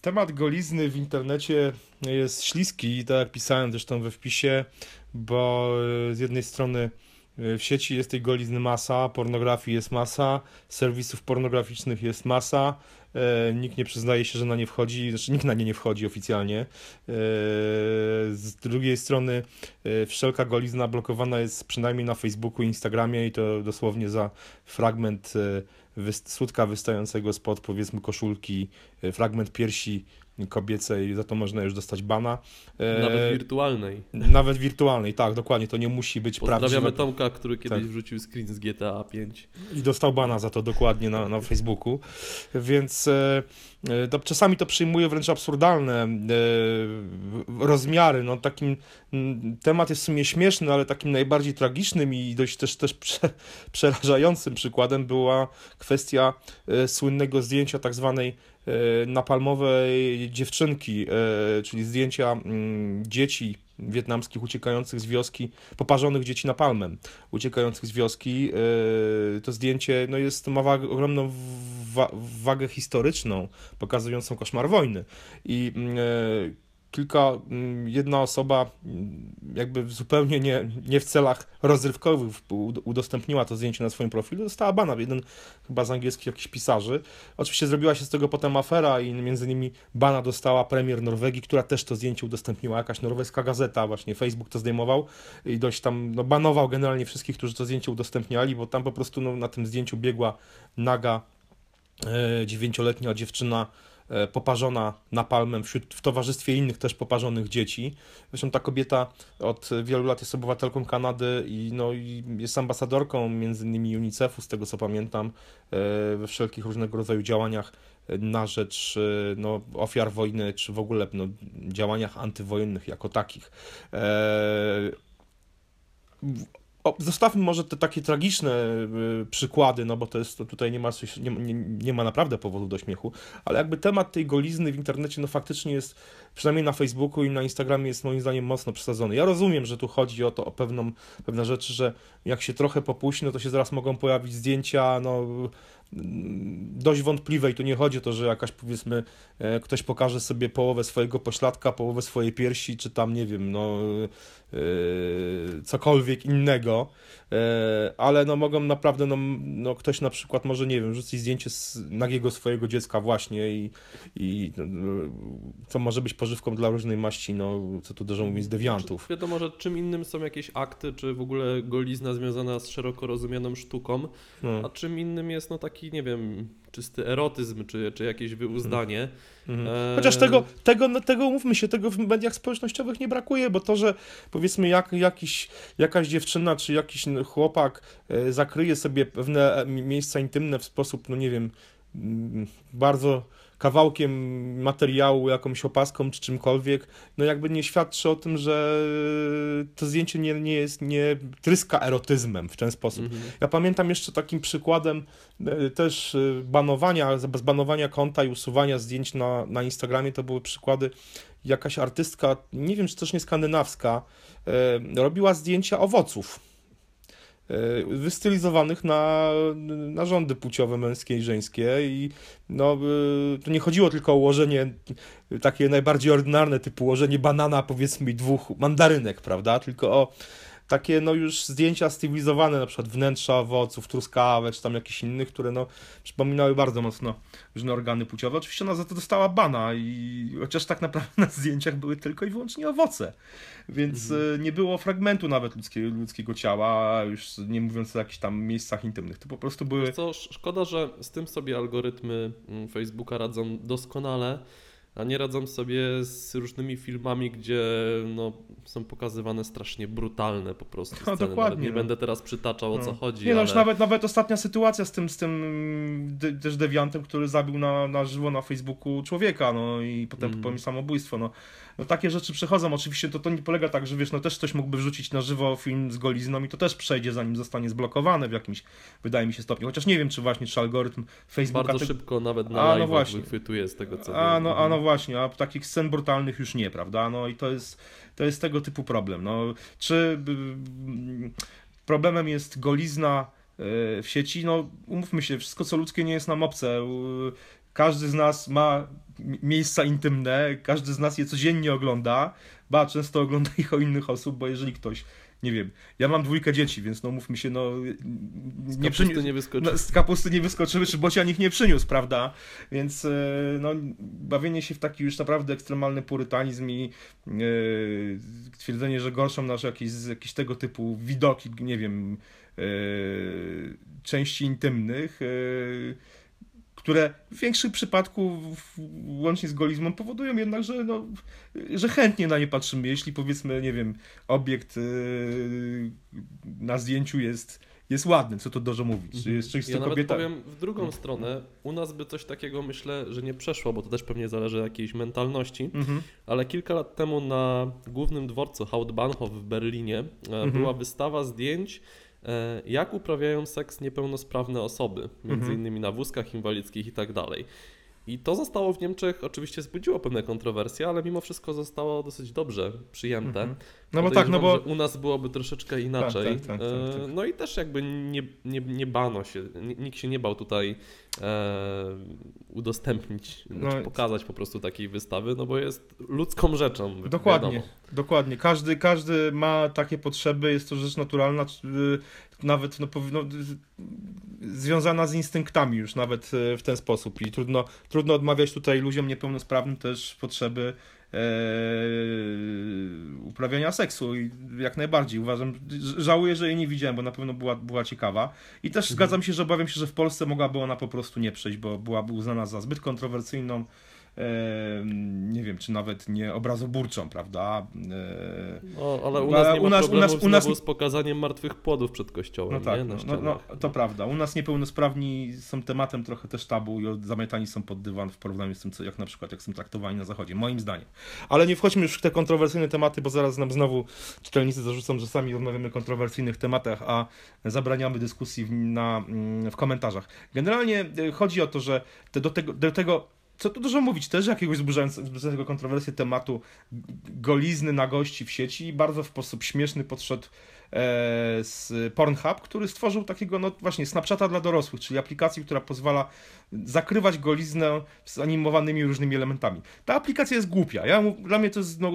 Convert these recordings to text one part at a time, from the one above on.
temat golizny w internecie jest śliski, tak jak pisałem zresztą we wpisie, bo z jednej strony w sieci jest tej golizny masa, pornografii jest masa, serwisów pornograficznych jest masa, e, nikt nie przyznaje się, że na nie wchodzi, znaczy nikt na nie nie wchodzi oficjalnie. E, z drugiej strony e, wszelka golizna blokowana jest przynajmniej na Facebooku Instagramie i to dosłownie za fragment słódka wystającego spod powiedzmy koszulki, fragment piersi kobiecej, za to można już dostać bana. Nawet wirtualnej. Nawet wirtualnej, tak, dokładnie, to nie musi być prawdziwe. Pozdrawiamy Tomka, który kiedyś tak. wrzucił screen z GTA 5. I dostał bana za to dokładnie na, na Facebooku, więc e, e to, czasami to przyjmuje wręcz absurdalne e, rozmiary, no takim temat jest w sumie śmieszny, ale takim najbardziej tragicznym i dość też, też prze, przerażającym przykładem była kwestia e, słynnego zdjęcia tak zwanej E, napalmowej dziewczynki, e, czyli zdjęcia mm, dzieci wietnamskich uciekających z wioski, poparzonych dzieci napalmem, uciekających z wioski. E, to zdjęcie no jest, ma wag, ogromną wa wagę historyczną, pokazującą koszmar wojny. I mm, kilka, mm, jedna osoba jakby zupełnie nie, nie w celach rozrywkowych udostępniła to zdjęcie na swoim profilu, dostała bana, jeden chyba z angielskich jakichś pisarzy. Oczywiście zrobiła się z tego potem afera i między innymi bana dostała premier Norwegii, która też to zdjęcie udostępniła, jakaś norweska gazeta, właśnie Facebook to zdejmował i dość tam no, banował generalnie wszystkich, którzy to zdjęcie udostępniali, bo tam po prostu no, na tym zdjęciu biegła naga e, dziewięcioletnia dziewczyna poparzona napalmem wśród, w towarzystwie innych też poparzonych dzieci. Zresztą ta kobieta od wielu lat jest obywatelką Kanady i, no, i jest ambasadorką między innymi UNICEF-u, z tego co pamiętam, e, we wszelkich różnego rodzaju działaniach na rzecz e, no, ofiar wojny, czy w ogóle no, działaniach antywojennych jako takich. O, zostawmy może te takie tragiczne y, przykłady, no bo to jest, to tutaj nie ma, nie, nie, nie, ma naprawdę powodu do śmiechu, ale jakby temat tej golizny w internecie, no faktycznie jest, przynajmniej na Facebooku i na Instagramie jest moim zdaniem mocno przesadzony. Ja rozumiem, że tu chodzi o to, o pewną, pewne rzeczy, że jak się trochę popuści, no to się zaraz mogą pojawić zdjęcia, no dość wątpliwe i tu nie chodzi o to, że jakaś powiedzmy e, ktoś pokaże sobie połowę swojego pośladka, połowę swojej piersi, czy tam nie wiem, no yy, cokolwiek innego, yy, ale no mogą naprawdę, no, no ktoś na przykład może, nie wiem, rzucić zdjęcie z nagiego swojego dziecka właśnie i, i no, co może być pożywką dla różnej maści, no co tu dużo mówić, z dewiantów. Wiadomo, że czym innym są jakieś akty, czy w ogóle golizna związana z szeroko rozumianą sztuką, no. a czym innym jest no taki taki, nie wiem, czysty erotyzm, czy, czy jakieś wyuzdanie. Mhm. E, Chociaż tego, tego, no, tego, umówmy się, tego w mediach społecznościowych nie brakuje, bo to, że powiedzmy jak, jakiś, jakaś dziewczyna, czy jakiś chłopak e, zakryje sobie pewne e, miejsca intymne w sposób, no nie wiem, bardzo kawałkiem materiału, jakąś opaską czy czymkolwiek, no jakby nie świadczy o tym, że to zdjęcie nie, nie jest, nie tryska erotyzmem w ten sposób. Mhm. Ja pamiętam jeszcze takim przykładem e, też e, banowania, zbanowania konta i usuwania zdjęć na, na Instagramie, to były przykłady jakaś artystka, nie wiem czy też nie skandynawska, e, robiła zdjęcia owoców wystylizowanych na narządy płciowe męskie i żeńskie i no, e, to nie chodziło tylko o ułożenie takie najbardziej ordynarne typu ułożenie banana powiedzmy dwóch mandarynek, prawda, tylko o takie no już zdjęcia stylizowane, na przykład wnętrza owoców, truskawek, czy tam jakichś innych, które no przypominały bardzo mocno różne organy płciowe. Oczywiście ona za to dostała bana i chociaż tak naprawdę na zdjęciach były tylko i wyłącznie owoce, więc mhm. nie było fragmentu nawet ludzkiego, ludzkiego ciała, już nie mówiąc o jakichś tam miejscach intymnych, to po prostu były... Co, szkoda, że z tym sobie algorytmy mm, Facebooka radzą doskonale, a nie radzą sobie z różnymi filmami, gdzie no, są pokazywane strasznie brutalne po prostu no, sceny. dokładnie. nie no. będę teraz przytaczał o no. co chodzi. Nie, no ale... już nawet, nawet ostatnia sytuacja z tym, z tym de, też dewiantem, który zabił na, na żywo na Facebooku człowieka, no i potem mm. popełnił samobójstwo. No no takie rzeczy przechodzą. Oczywiście to, to nie polega tak, że wiesz, no też ktoś mógłby wrzucić na żywo film z golizną i to też przejdzie, zanim zostanie zblokowane w jakimś, wydaje mi się, stopniu. Chociaż nie wiem, czy właśnie, czy algorytm Facebooka... Bardzo te... szybko nawet na a, no właśnie. wychwytuje z tego, co A, no, a no właśnie, a takich scen brutalnych już nie, prawda? No i to jest, to jest tego typu problem. No, czy problemem jest golizna e, w sieci, no umówmy się, wszystko co ludzkie nie jest nam obce każdy z nas ma miejsca intymne, każdy z nas je codziennie ogląda, ba, często ogląda ich o innych osób, bo jeżeli ktoś nie wiem, ja mam dwójkę dzieci, więc no mówmy się, no nie, przyni- nie wyskoczy. No, z kapusty nie wyskoczyły, czy bocian ich nie przyniósł, prawda? Więc e, no, bawienie się w taki już naprawdę ekstremalny purytanizm i e, twierdzenie, że gorszą nasze jakieś, jakieś tego typu widoki, nie wiem, e, części intymnych, e, które w większym przypadku, łącznie z golizmem, powodują jednak, że, no, że chętnie na nie patrzymy. Jeśli powiedzmy, nie wiem, obiekt yy, na zdjęciu jest, jest ładny, co to dużo mówić. Czy jest coś, co ja kobieta... powiem w drugą stronę, u nas by coś takiego myślę, że nie przeszło, bo to też pewnie zależy od jakiejś mentalności, mhm. ale kilka lat temu na głównym dworcu Hauptbahnhof w Berlinie e, mhm. była wystawa zdjęć jak uprawiają seks niepełnosprawne osoby, między mhm. innymi na wózkach inwalidzkich i tak dalej. I to zostało w Niemczech, oczywiście wzbudziło pewne kontrowersje, ale mimo wszystko zostało dosyć dobrze przyjęte. Mhm. No bo tak, no bo... u nas byłoby troszeczkę inaczej. Tak, tak, tak, tak, tak. No i też jakby nie, nie, nie bano się, nikt się nie bał tutaj e, udostępnić, no, znaczy pokazać po prostu takiej wystawy, no bo jest ludzką rzeczą. Dokładnie, wiadomo. dokładnie. Każdy, każdy ma takie potrzeby, jest to rzecz naturalna, nawet no, powinno, związana z instynktami już nawet e, w ten sposób i trudno, trudno odmawiać tutaj ludziom niepełnosprawnym też potrzeby e, uprawiania seksu i jak najbardziej. Uważam, żałuję, że jej nie widziałem, bo na pewno była, była ciekawa. I też mhm. zgadzam się, że obawiam się, że w Polsce mogłaby ona po prostu nie przejść, bo byłaby uznana za zbyt kontrowersyjną nie wiem, czy nawet nie obrazoburczą, prawda? No, ale u nas nie ma u nas, u nas, u nas... z pokazaniem martwych płodów przed kościołem, no tak? No, no, no, to prawda. U nas niepełnosprawni są tematem trochę też tabu i zamiatani są pod dywan w porównaniu z tym, co, jak na przykład jak są traktowani na zachodzie, moim zdaniem. Ale nie wchodźmy już w te kontrowersyjne tematy, bo zaraz nam znowu czytelnicy zarzucą, że sami rozmawiamy o kontrowersyjnych tematach, a zabraniamy dyskusji w, na, w komentarzach. Generalnie e, chodzi o to, że te, do, tego, do tego co tu dużo mówić, też jakiegoś wzbudzającego kontrowersję tematu golizny na gości w sieci i bardzo w sposób śmieszny podszedł e, z Pornhub, który stworzył takiego, no właśnie, Snapchata dla dorosłych, czyli aplikację, która pozwala zakrywać goliznę z animowanymi różnymi elementami. Ta aplikacja jest głupia. Ja, dla mnie to jest no,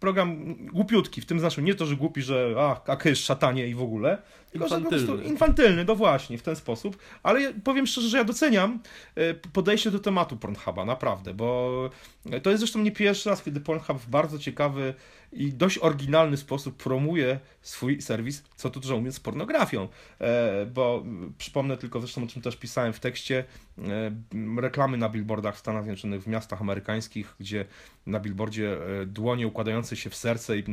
program głupiutki, w tym znaczeniu nie to, że głupi, że a, a jest szatanie i w ogóle, tylko infantylny. że po prostu infantylny, no właśnie, w ten sposób, ale powiem szczerze, że ja doceniam e, podejście do tematu Pornhuba, naprawdę, bo to jest zresztą nie pierwszy raz, kiedy Pornhub w bardzo ciekawy i dość oryginalny sposób promuje swój serwis, co tu dużo mówiąc, z pornografią, e, bo przypomnę tylko zresztą, o czym też pisałem w tekście, e, reklamy na billboardach w Stanach Zjednoczonych, w miastach amerykańskich, gdzie na billboardzie dłonie układające się w serce i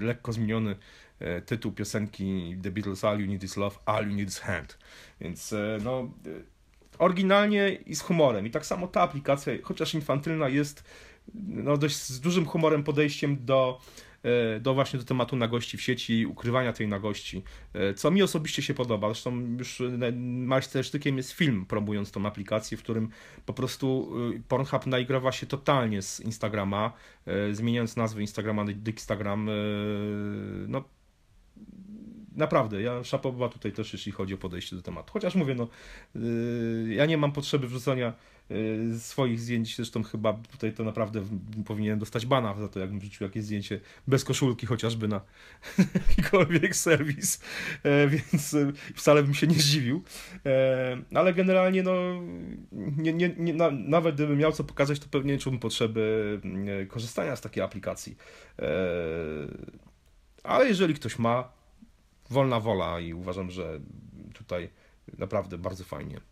lekko zmieniony E, tytuł piosenki The Beatles All You Need Is Love, All You Need Is Hand. Więc e, no, e, oryginalnie i z humorem. I tak samo ta aplikacja, chociaż infantylna, jest no, dość z dużym humorem podejściem do, do właśnie do tematu nagości w sieci, ukrywania tej nagości, co mi osobiście się podoba. Zresztą już majstersztykiem jest film promując tą aplikację, w którym po prostu Pornhub naigrawa się totalnie z Instagrama, zmieniając nazwę Instagrama na Instagram. No, naprawdę, ja szapowa tutaj też, jeśli chodzi o podejście do tematu. Chociaż mówię, no, ja nie mam potrzeby wrzucania swoich zdjęć, zresztą chyba tutaj to naprawdę powinienem dostać bana za to, jakbym wrzucił jakieś zdjęcie bez koszulki chociażby na jakikolwiek serwis, e, więc e, wcale bym się nie zdziwił. E, ale generalnie, no, nie, nie, nie, na, nawet gdybym miał co pokazać, to pewnie nie czułbym potrzeby e, korzystania z takiej aplikacji. Ale jeżeli ktoś ma, wolna wola i uważam, że tutaj naprawdę bardzo fajnie mm,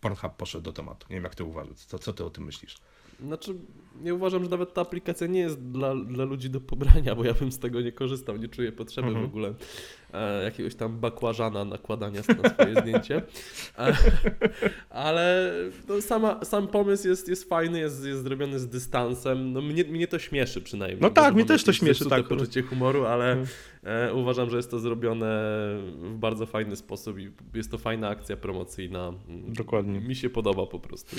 Pornhub poszedł do tematu. Nie wiem, jak ty uważasz. Co, co ty o tym myślisz? Znaczy, nie uważam, że nawet ta aplikacja nie jest dla, dla ludzi do pobrania, bo ja bym z tego nie korzystał, nie czuję potrzeby mhm. w ogóle jakiegoś tam bakłażana nakładania na swoje zdjęcie. E, ale no, sama, sam pomysł jest, jest fajny, jest, jest zrobiony z dystansem. No, mnie, mnie to śmieszy przynajmniej. No tak, mnie też to śmieszy. Tak, poczucie humoru, ale mhm. e, uważam, że jest to zrobione w bardzo fajny sposób i jest to fajna akcja promocyjna. Dokładnie. Mi się podoba po prostu.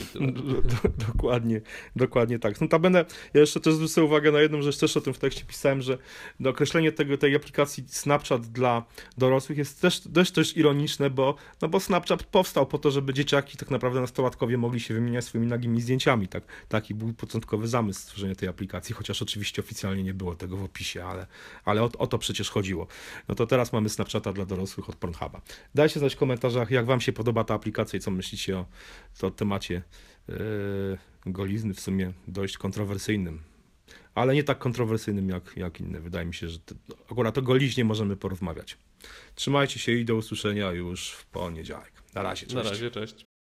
Dokładnie. Dokładnie tak. Notabene, ja jeszcze też zwrócę uwagę na jedną rzecz, też o tym w tekście pisałem, że do określenie tego, tej aplikacji Snapchat dla dorosłych jest też, też, też ironiczne, bo, no bo Snapchat powstał po to, żeby dzieciaki, tak naprawdę nastolatkowie mogli się wymieniać swoimi nagimi zdjęciami. Tak, taki był początkowy zamysł stworzenia tej aplikacji, chociaż oczywiście oficjalnie nie było tego w opisie, ale, ale o, o to przecież chodziło. No to teraz mamy Snapchata dla dorosłych od Pornhuba. Dajcie znać w komentarzach, jak wam się podoba ta aplikacja i co myślicie o, o temacie yy, golizny, w sumie dość kontrowersyjnym. Ale nie tak kontrowersyjnym jak, jak inne. Wydaje mi się, że to, akurat o goliźnie możemy porozmawiać. Trzymajcie się i do usłyszenia już w poniedziałek. Na razie, cześć. Na razie, cześć.